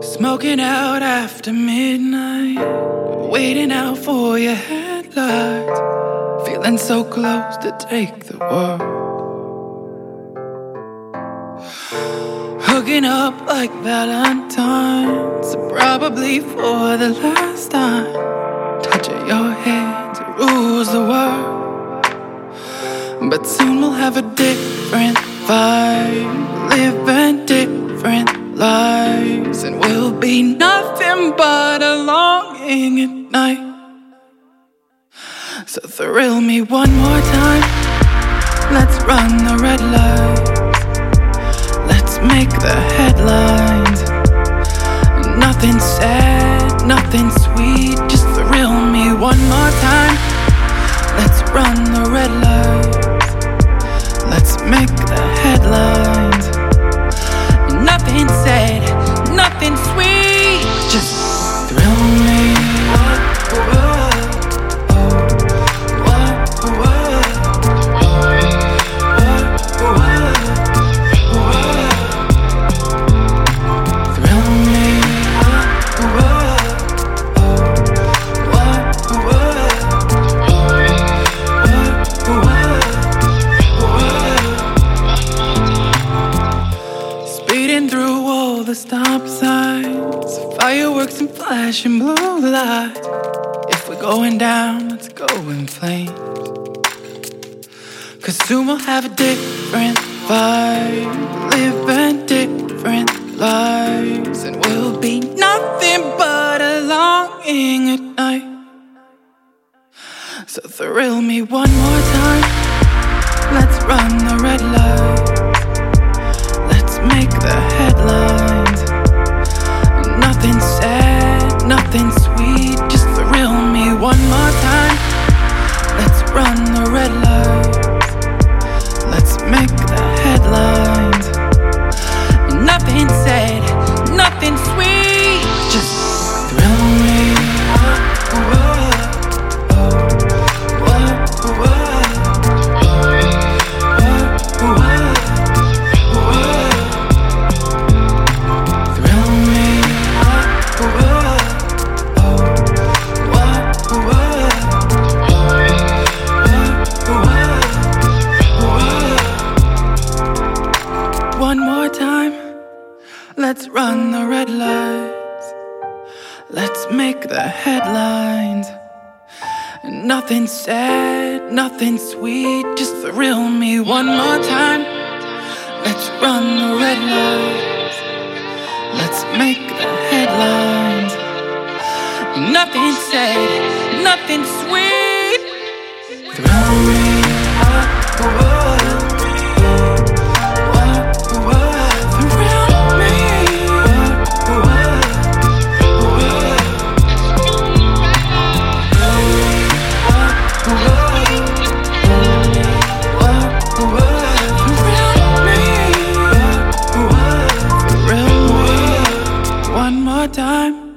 Smoking out after midnight, waiting out for your headlights. Feeling so close to take the world. Hooking up like Valentine's, probably for the last time. Touching your hands rules the world. But soon we'll have a different vibe, living different lives, be nothing but a longing at night. So thrill me one more time. Let's run the red light. Let's make the headlines. Nothing sad, nothing sweet. Just thrill me one more time. Let's run the red light. The stop signs, fireworks and flashing blue lights. If we're going down, let's go in flames. Cause soon we'll have a different vibe, living different lives, and we'll be nothing but a longing at night. So thrill me one more time. Let's run the red lights. Let's make the headlines. Nothing sad, nothing sweet, just thrill me one more time. Let's run the red lights. Let's make the headlines. Nothing sad, nothing sweet. Thrill me. Time.